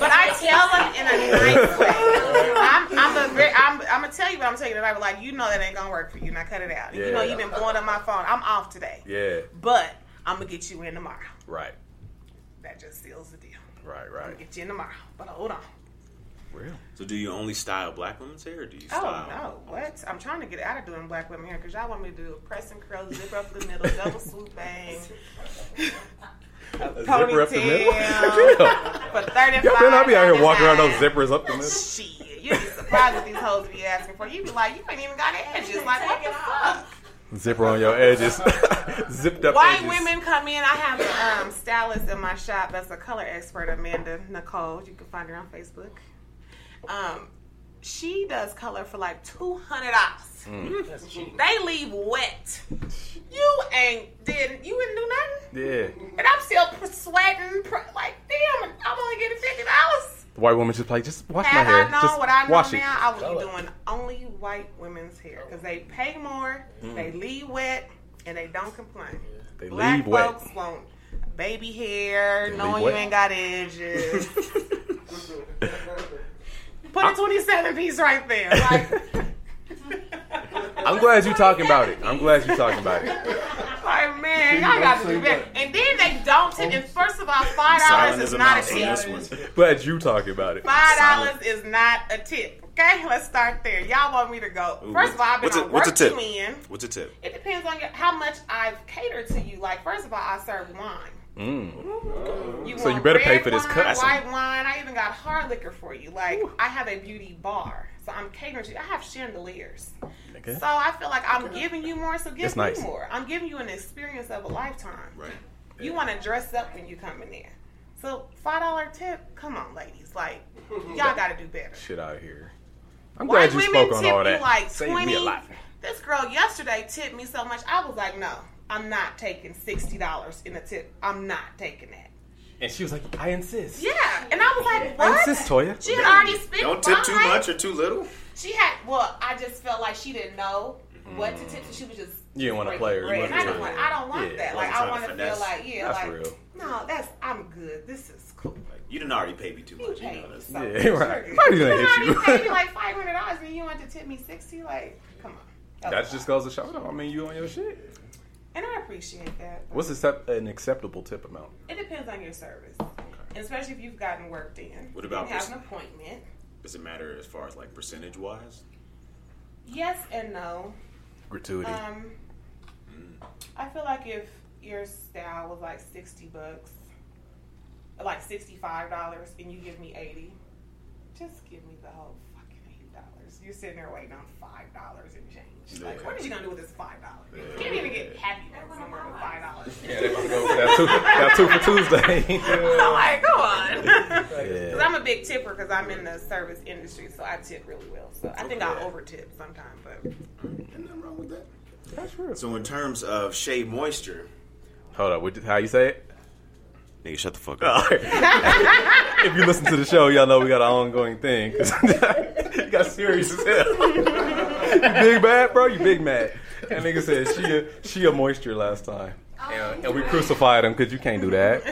but I tell them in a nice way. I'm, I'm, a very, I'm, I'm gonna tell you what I'm telling you tonight. But like, you know that ain't gonna work for you. Now cut it out. You know you've been blowing up my phone. I'm off today. yeah. But I'm gonna get you in tomorrow. Right. That just seals the deal. Right. Right. Get you in tomorrow. But hold on. Real. So, do you only style black women's hair, or do you style? Oh style? no! What? I'm trying to get out of doing black women hair because y'all want me to do a press and curl, zip up the middle, double swoop bang, A zipper up the middle. ponytail for thirty five. Y'all better not be out here walking around those zippers up the middle. Shit, you'd be surprised what these hoes be asking for. You'd be like, you ain't even got edges. Like what the fuck? Zipper on your edges. Zipped up White edges. women come in. I have a um, stylist in my shop that's a color expert, Amanda Nicole. You can find her on Facebook. Um, she does color for like two hundred dollars. Mm. Mm. That's. They leave wet. You ain't did you didn't do nothing, Yeah. and I'm still sweating. Like damn, I'm only getting fifty dollars. The white woman just like, just wash my hair. I known just what I know wash now, it. I would Color. be doing only white women's hair because they pay more, mm. they leave wet, and they don't complain. They Black leave wet. folks want baby hair, They knowing you ain't got edges. Put a 27 piece right there. Like, I'm glad you're talking about it. I'm glad you're talking about it. like man, y'all got to do better. And then they don't tip. And first of all, $5 is not a tip. this one. Glad you talking about it. Five dollars is not a tip. Okay, let's start there. Y'all want me to go? First of all, I've been what's a- on what's a tip? you in. What's a tip? It depends on your, how much I've catered to you. Like, first of all, I serve wine. Mm. You So you better pay for this cut. White wine. I even got hard liquor for you. Like, I have a beauty bar, so I'm catering to you. I have chandeliers. Okay. So I feel like I'm giving you more, so give That's me nice. more. I'm giving you an experience of a lifetime. Right. You want to dress up when you come in there. So five dollar tip. Come on, ladies. Like y'all got to do better. Shit out of here. I'm White glad you women spoke on tip all you that. like Saved twenty. me a lot. This girl yesterday tipped me so much. I was like, no, I'm not taking sixty dollars in a tip. I'm not taking that. And she was like, I insist. Yeah, and I was like, I what? insist, Toya. She had already spent. Don't tip too mine. much or too little. She had. Well, I just felt like she didn't know what to tip, so she was just. You didn't wanna breaking play her. You bread. And I to- don't want. I don't want Yeah, that. Like I want to to feel like yeah, That's like real. no, that's I'm good. This is cool. You didn't already pay me too much. You paid know me this. so Yeah, right. You're Why good. you gonna hit you? already paid me like five hundred dollars, and you want to tip me sixty? Like, come on. That That just fine. goes to show. I mean, you on your shit. And I appreciate that. What's accept- an acceptable tip amount? It depends on your service, and especially if you've gotten worked in. What about you have this- an appointment? Does it matter as far as like percentage wise? Yes and no. Gratuity. Um, I feel like if your style was like sixty bucks, like sixty five dollars, and you give me eighty, just give me the whole fucking eight dollars. You're sitting there waiting on five dollars and change. She's like, what are you gonna do with this five dollars? You can't even get happy meals somewhere with five dollars. Yeah, they're gonna go got two, got two for Tuesday. I'm like, come on. Because I'm a big tipper because I'm in the service industry, so I tip really well. So I think I'll over tip sometimes, but Ain't nothing wrong with that. That's true. So in terms of Shea Moisture, Hold up, what- how you say it? nigga, shut the fuck oh. up. if you listen to the show, y'all know we got an ongoing thing. 'cause you got serious as hell. You big mad, bro? You big mad? That nigga said she a, she a moisture last time. And, and we crucified him because you can't do that.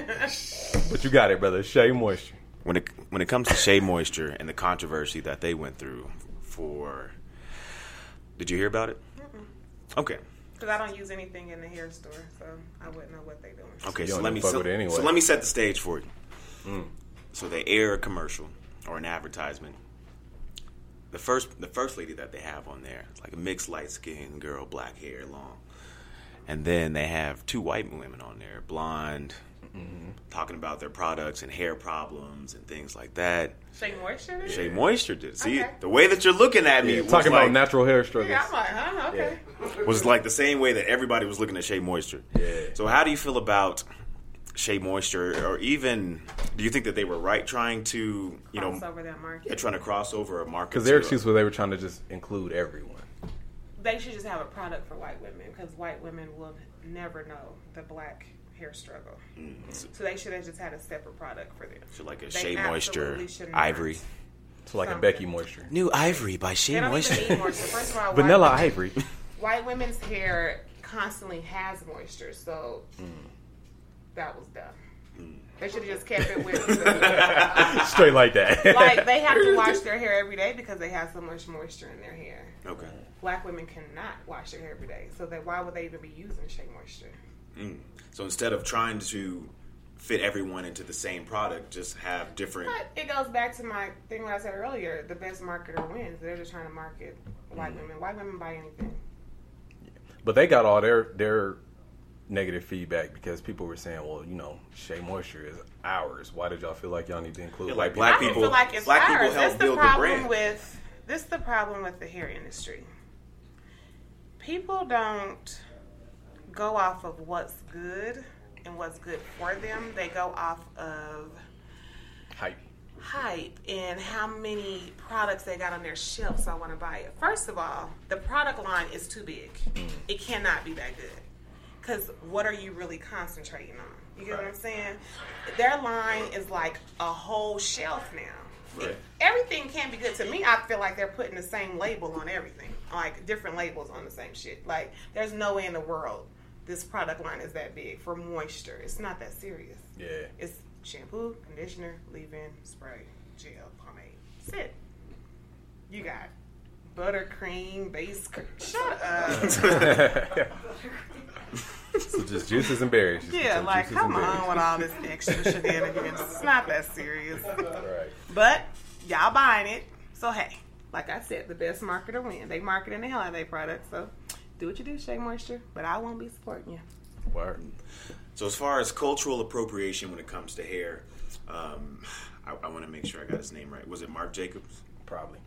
But you got it, brother. Shea moisture. when it when it comes to Shea Moisture and the controversy that they went through for, did you hear about it? Okay. because I don't use anything in the hair store, so I wouldn't know what they're doing. Okay, You so let me fuck so, with it anyway. so let me set the stage for you. Mm. So they air a commercial or an advertisement. The first the first lady that they have on there, it's like a mixed light skinned girl, black hair, long. And then they have two white women on there, blonde, Mm-hmm. talking about their products and hair problems and things like that. Shea Moisture? Shea Moisture did. See, Okay. the way that you're looking at me was Talking like, about natural hair struggles. Yeah, I'm like, huh? Okay. was like the same way that everybody was looking at Shea Moisture. Yeah. So how do you feel about Shea Moisture, or even do you think that they were right trying to, you know, Cross over that market. yeah, trying to cross over a market? Because their to- excuse was they were trying to just include everyone. They should just have a product for white women because white women will never know the black hair struggle. so, So they should have just had a separate product for them. so like a They Shea Moisture absolutely should not. Ivory. So like a Becky moisture. New Ivory by They Shea Moisture. need moisture. First of all, white Vanilla women- ivory. White women's hair constantly has moisture, so mm. That was dumb. They should have just kept it with. The, Straight like that. like they have to wash their hair every day because they have so much moisture in their hair. Okay. Black women cannot wash their hair every day, so that why would they even be using Shea Moisture? Mm. So instead of trying to fit everyone into the same product, just have different. But it goes back to my thing what I said earlier: the best marketer wins. They're just trying to market white women. White women buy anything. But they got all their their negative feedback because people were saying, well, you know, Shea Moisture is ours. Why did y'all feel like y'all need to include Yeah, like black people- like black people help the build the brand. with this. is the problem with the hair industry. People don't go off of what's good and what's good for them. They go off of Hype. hype and how many products they got on their shelf, so I want to buy it. First of all, the product line is too big. Mm. It cannot be that good. Because what are you really concentrating on? You get what I'm saying? Their line is like a whole shelf now. Right. Everything can be good. To me, I feel like they're putting the same label on everything, like different labels on the same shit. Like, there's no way in the world this product line is that big for moisture. It's not that serious. Yeah. It's shampoo, conditioner, leave-in, spray, gel, pomade. That's it. You got buttercream, base. cr- Shut up. so just juices and berries. Just yeah, like come on with all this extra shenanigans. It's not that serious. Right. But y'all buying it, so hey, like I said, the best marketer win. They marketing the hell out of their product, so do what you do, Shea Moisture. But I won't be supporting you. Word. So as far as cultural appropriation when it comes to hair, um, I, I want to make sure I got his name right. Was it Marc Jacobs? Probably.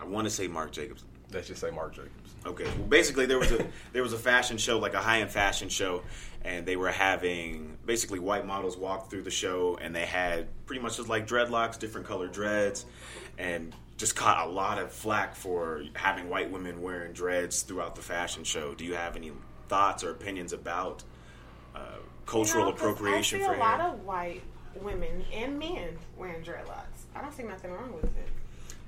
I want to say Marc Jacobs. Let's just say Marc Jacobs. Okay. Well, basically, there was a there was a fashion show, like a high end fashion show, and they were having basically white models walk through the show, and they had pretty much just like dreadlocks, different colored dreads, and just caught a lot of flack for having white women wearing dreads throughout the fashion show. Do you have any thoughts or opinions about uh, cultural You know, appropriation I see for a lot of white women and men wearing dreadlocks. I don't see nothing wrong with it.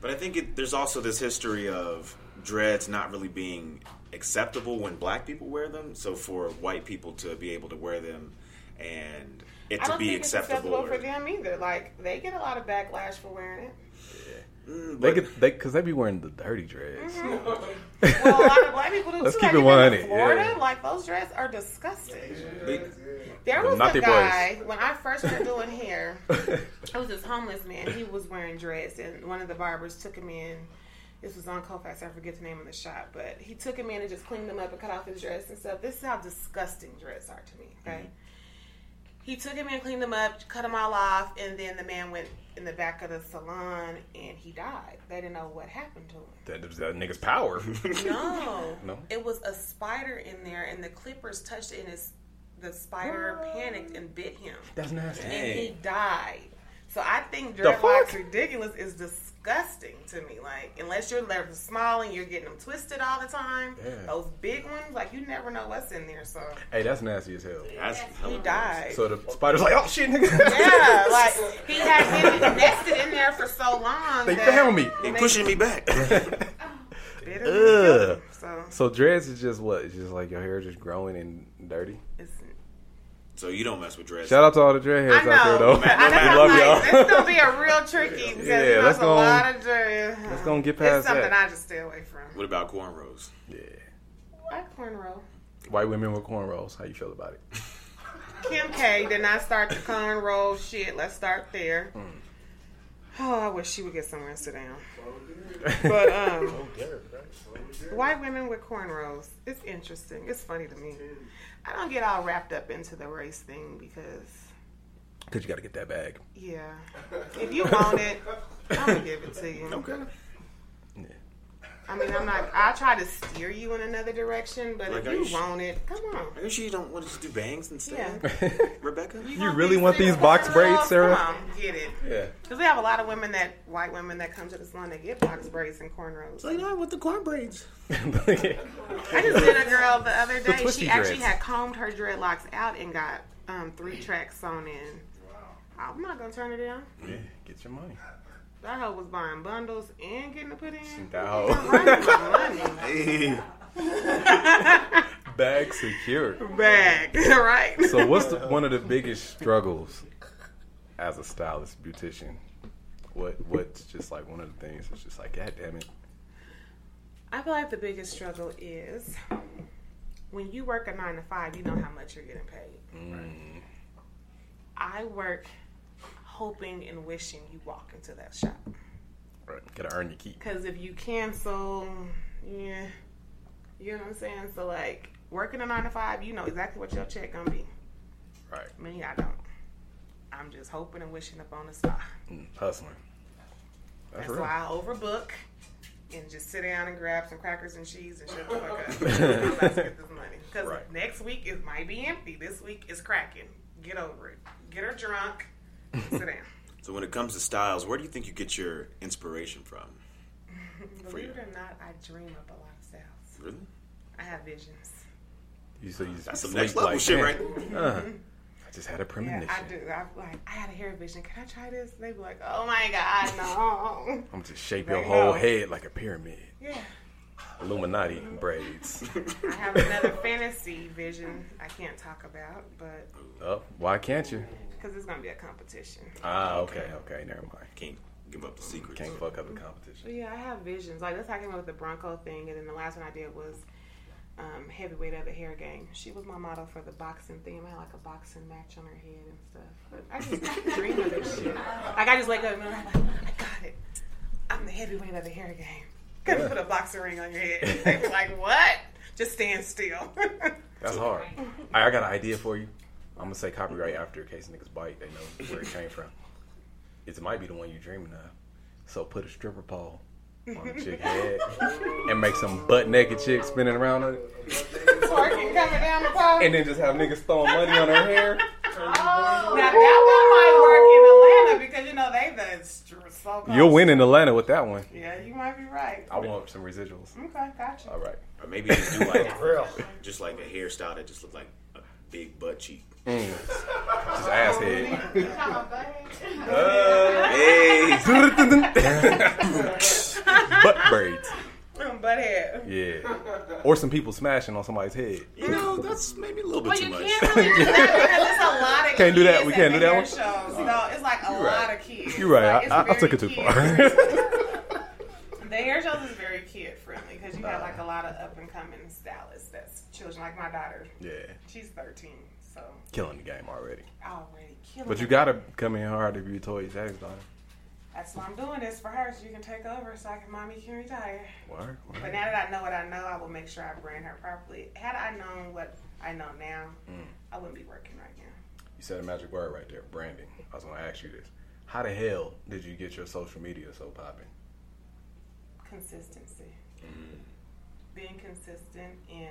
But I think it, there's also this history of dreads not really being acceptable when black people wear them. So for white people to be able to wear them and it I to be think it's acceptable, acceptable for them either. Like they get a lot of backlash for wearing it. Mm, They but- could, they, cause they be wearing the dirty dreads. Mm-hmm. Well, a lot of black people do Let's too. keep like it even 100, in Florida, yeah. like those dreads are disgusting. they- There was a guy when I first started doing hair. It was this homeless man. He was wearing dreads, and one of the barbers took him in. This was on Colfax. I forget the name of the shop, but he took him in and just cleaned him up and cut off his dreads and stuff. This is how disgusting dreads are to me. Mm-hmm. Okay. he took him and cleaned him up, cut him all off, and then the man went in the back of the salon and he died. They didn't know what happened to him. That was that nigga's power. No, No? it was a spider in there, and the clippers touched it, and his, the spider panicked and bit him, That's nasty. and he died. So I think The dreadlocks ridiculous is disgusting to me. Like unless you're like small and you're getting them twisted all the time, Yeah. those big ones, like you never know what's in there. So Hey, that's nasty as hell. That's he died. So the spider's like, oh shit, nigga. yeah, like he had been nested in there for so long. They that found me. They pushing me back. bit him and Ugh. him. So So dreads is just what? It's just like your hair just growing and dirty. it's so you don't mess with dreads. Shout out to all the dreadheads I out there know. though. I know. we love like, y'all. It's gonna be a real tricky because Yeah, that's let's a go- lot of dread. let's go and get past It's something that. I just stay away from. What about cornrows? Yeah. Like cornrow. White women with cornrows. How you feel about it? Kim K did not start the cornrow shit. Let's start there. Hmm. Oh, I wish she would get somewhere and sit down. But um, white women with cornrows. It's interesting. It's funny to me. I don't get all wrapped up into the race thing because, Cause you got to get that bag. yeah, if you want it, I'm gonna give it to you. Okay. Yeah. I mean, I'm not. I try to steer you in another direction, but Like, if are you you sh- want it, come on. Are you sure you don't want to just do bangs instead, Yeah. Rebecca? You want really want these box braids, Sarah? Come on, get it. Yeah. Because we have a lot of women that, white women that come to the salon that get box braids and cornrows. So you know, I want the corn braids. I just did a girl the other day. twisty She actually dreads. had combed her dreadlocks out and got um, three tracks sewn in. I'm not gonna turn it down. yeah. Get your money. That hoe was buying bundles and getting to put in. That hoe. Running my money. Hey. Bag secured. Bag, right? So what's the, one of the biggest struggles as a stylist beautician? What what's just like one of the things that's just like, God damn it. I feel like the biggest struggle is when you work a nine to five, you know how much you're getting paid. Mm. I work hoping and wishing you walk into that shop. Right. Gotta earn your keep. Because if you cancel, yeah, you know what I'm saying? So, like, working a nine to five, you know exactly what your check gonna be. Right. Me, I don't. I'm just hoping and wishing upon a star. Mm, hustling. That's That's why I overbook and just sit down and grab some crackers and cheese and shut the fuck up. To get this money. Because Right. next week it might be empty. This week is cracking. Get over it. Get her drunk. And sit down. So when it comes to styles, where do you think you get your inspiration from? Believe it or not, I dream up a lot of styles. Really? I have visions. You so you That's some next level like, shit, man, right? Uh, I just had a Yeah, premonition. I do. I'm like, I had a hair vision. Can I try this? They be like, Oh my god, no. I'm just shape There your whole go. head like a pyramid. yeah. Illuminati braids. I have another fantasy vision I can't talk about, but oh, why can't you? Because it's gonna be a competition. Ah, okay, okay, never mind. Can't give up the secret. Can't fuck up the competition. But yeah, I have visions. Like that's how I came up with the Bronco thing, and then the last one I did was um, heavyweight of the hair game. She was my model for the boxing theme. I had like a boxing match on her head and stuff. But I just dream of this shit. Like I just wake up and I'm like, I got it. I'm the heavyweight of the hair game. Gonna put a boxing ring on your head. They be like, what? Just stand still. That's hard. I, I got an idea for you. I'm gonna say copyright after in case niggas bite. They know where it came from. It might be the one you're dreaming of. So put a stripper pole on the chick head and make some butt naked chick spinning around on it, Twerking coming down the pole. and then just have niggas throwing money on her hair. Oh, Now that one might work in Atlanta because you know they the str- so You'll win in Atlanta with that one. Yeah, you might be right. I want some residuals. Okay, gotcha. All right. Or maybe just do like real, just like a hairstyle that just looked like a big butt cheek. Just ass head. Hey, butt braids. Butt head. Yeah. Or some people smashing on somebody's head. you know that's maybe a little bit too much. can't really do that because it's a lot of Can't do that. We can't do that hair one? Shows. No, it's like a You're lot right. of kids. You're right. Like, I, I, I took it too kid far. the hair shows is very kid friendly because you have like a lot of up and coming stylists that's children. Like my daughter, yeah. She's 13, so Killing the game already. already killing. But you gotta come in hard if you're Toya J's daughter. That's why I'm doing this for her, so you can take over, so I can mommy can retire. Word, But now that I know what I know, I will make sure I brand her properly. Had I known what I know now, Mm. I wouldn't be working right now. You said a magic word right there, branding. I was going to ask you this. How the hell did you get your social media so popping? Consistency. Mm. Being consistent in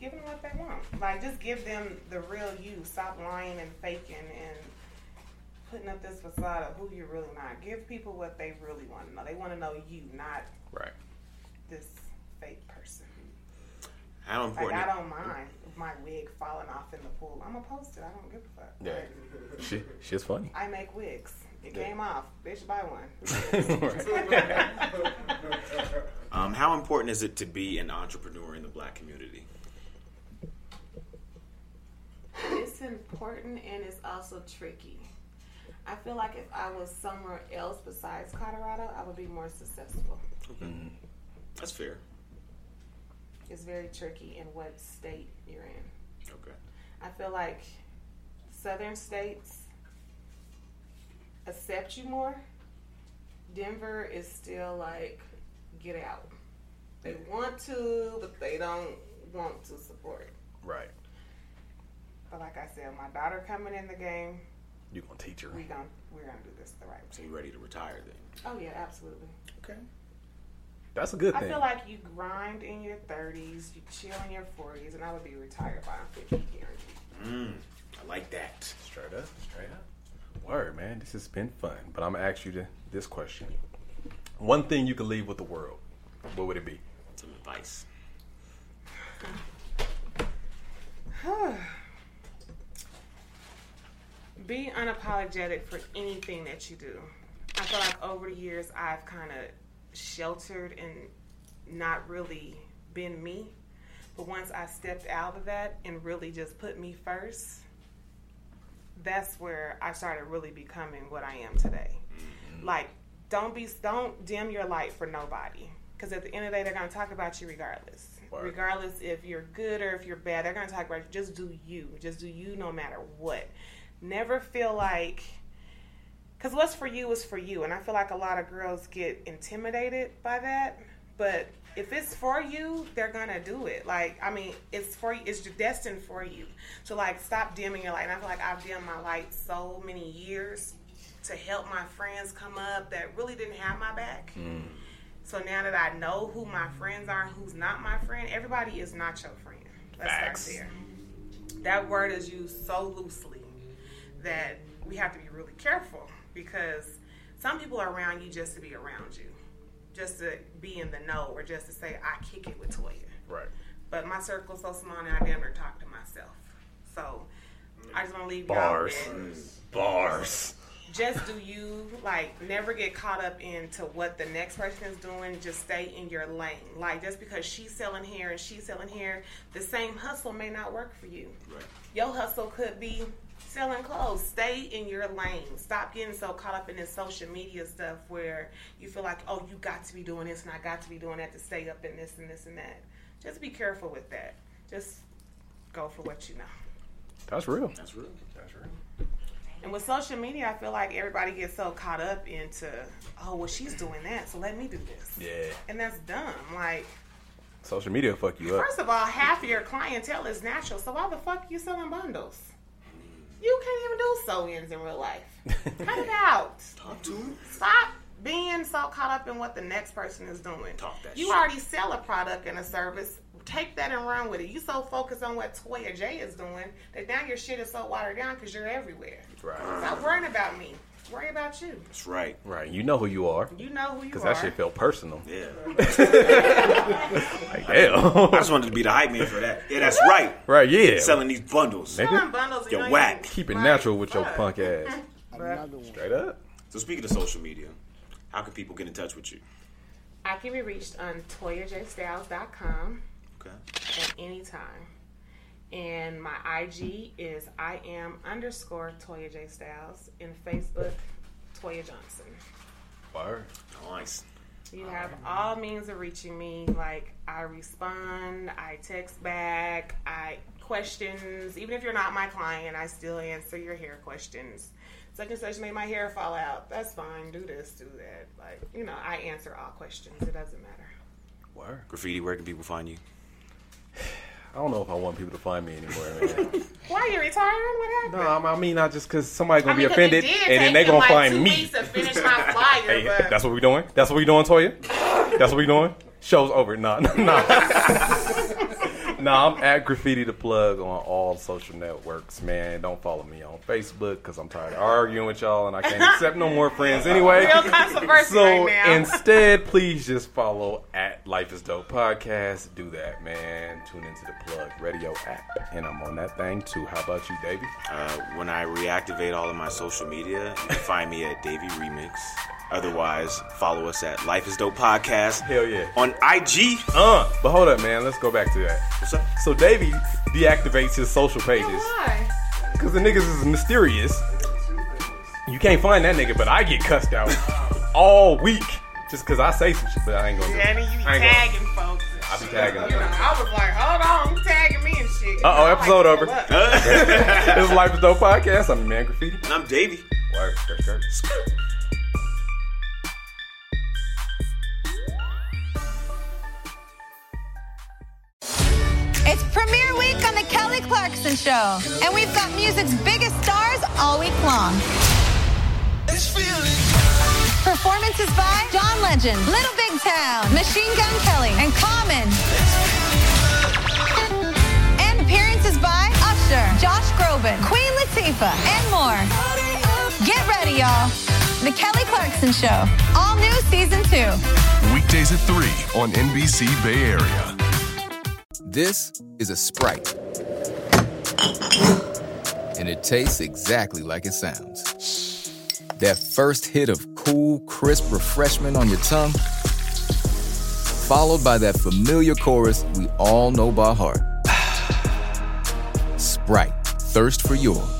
giving them what they want. Like, just give them the real you. Stop lying and faking and putting up this facade of who you're really not. Give people what they really want to know. They want to know you, not right this fake person. How important? Like, I don't mind my wig falling off in the pool. I'm gonna post it. I don't give a fuck. Yeah, she, she's funny. I make wigs. It yeah. came off. Bitch, buy one. um, how important is it to be an entrepreneur in the black community? It's important and it's also tricky. I feel like if I was somewhere else besides Colorado, I would be more successful. Okay. Mm-hmm. That's fair. It's very tricky in what state you're in. Okay. I feel like southern states accept you more. Denver is still like, get out. They want to, but they don't want to support. Right. But like I said, my daughter coming in the game. You gonna teach her? We gonna we're gonna do this the right way. So you ready to retire then? Oh yeah, absolutely. Okay. That's a good thing. I feel like you grind in your 30s, you chill in your 40s, and I would be retired by 50 guaranteed. Mm, I like that. Straight up, straight up. Word, man. This has been fun. But I'm going to ask you to, this question. One thing you could leave with the world, what would it be? Some advice. Be unapologetic for anything that you do. I feel like over the years I've kind of sheltered and not really been me. But once I stepped out of that and really just put me first, that's where I started really becoming what I am today. Mm-hmm. Like, don't be, don't dim your light for nobody, because at the end of the day, they're gonna talk about you regardless. Word. Regardless if you're good or if you're bad, they're gonna talk about you. Just do you. Just do you, no matter what. Never feel like because what's for you is for you and i feel like a lot of girls get intimidated by that but if it's for you they're gonna do it. Like i mean it's for you it's destined for you. So like stop dimming your light and i feel like i've dimmed my light so many years to help my friends come up that really didn't have my back. Mm. so now that i know who my friends are and who's not my friend everybody is not your friend. Let's Facts. start there. That word is used so loosely that we have to be really careful because some people are around you just to be around you, just to be in the know or just to say, I kick it with Toya. Right. But my circle's so small now I never talk to myself. So I just want to leave bars. Mm, bars. Just do you like never get caught up into what the next person is doing. Just stay in your lane. Like just because she's selling here and she's selling here, the same hustle may not work for you. Right. Your hustle could be selling clothes. Stay in your lane. Stop getting so caught up in this social media stuff where you feel like, oh, you got to be doing this and I got to be doing that to stay up in this and this and that. Just be careful with that. Just go for what you know. That's real. That's real. That's real. And with social media, I feel like everybody gets so caught up into, oh, well, she's doing that, so let me do this. Yeah. And that's dumb. Like, social media fuck you up. First of all, half of your clientele is natural, so why the fuck you selling bundles? You can't even do sew-ins in real life. Cut it out. Talk to him. Stop being so caught up in what the next person is doing. Talk that you shit. already sell a product and a service. Take that and run with it. You so focused on what Toya J is doing that now your shit is so watered down because you're everywhere. Right. Stop worrying about me. Worry about you. That's right. Right. You know who you are. You know who you are. Because that shit felt personal. Yeah. like, damn. I just wanted to be the hype man for that. Yeah, that's right. Right, yeah. Selling these bundles. Selling bundles. You're whack. Keep it natural with your punk ass. Straight up. So speaking of social media, how can people get in touch with you? I can be reached on toyajstyles.com okay. at any time. And my IG is I am underscore Toya J Styles. In Facebook, Toya Johnson. Word. Nice. You have all means of reaching me. Like I respond, I text back, I questions. Even if you're not my client, I still answer your hair questions. Such and such made my hair fall out. That's fine. Do this, do that. Like you know, I answer all questions. It doesn't matter. Where Graffiti. Where can people find you? I don't know if I want people to find me anymore. Why are you retiring? What happened? no, I mean not just because somebody's gonna I mean, be offended, and then they gonna like find me. weeks to finish my flyer, Hey, but that's what we doing. That's what we doing, Toya. That's what we doing. Show's over. Nah, nah, nah. nah, I'm at Graffiti the Plug on all social networks, man. Don't follow me on Facebook because I'm tired of arguing with y'all and I can't accept no more friends anyway. Real controversy So right now. instead, please just follow at Life is Dope Podcast. Do that, man. Tune into the Plug Radio app, and I'm on that thing too. How about you, Davey? Uh, when I reactivate all of my social media, you can find me at Davey Remix. Otherwise, follow us at Life is Dope Podcast. Hell yeah. On IG. Uh, but hold up, man. Let's go back to that. What's up? So Davey deactivates his social pages why? because the niggas is mysterious. You can't find that nigga, but I get cussed out all week just because I say some shit, but I ain't gonna do Yeah, it. and then you be I ain't gonna- tagging folks. and I be shit. tagging You know, I was like, hold on, you tagging me and shit. Uh-oh, I like episode to over. pull up. this is Life is Dope podcast. I'm Man Graffiti. And I'm Davey. Word, skirt, skirt. Kelly Clarkson Show, and we've got music's biggest stars all week long. Performances by John Legend, Little Big Town, Machine Gun Kelly, and Common. And appearances by Usher, Josh Groban, Queen Latifah, and more. Get ready, y'all. The Kelly Clarkson Show, all new season two. Weekdays at 3 on NBC Bay Area. This is a Sprite. And it tastes exactly like it sounds. That first hit of cool, crisp refreshment on your tongue, followed by that familiar chorus we all know by heart. Sprite, thirst for yours.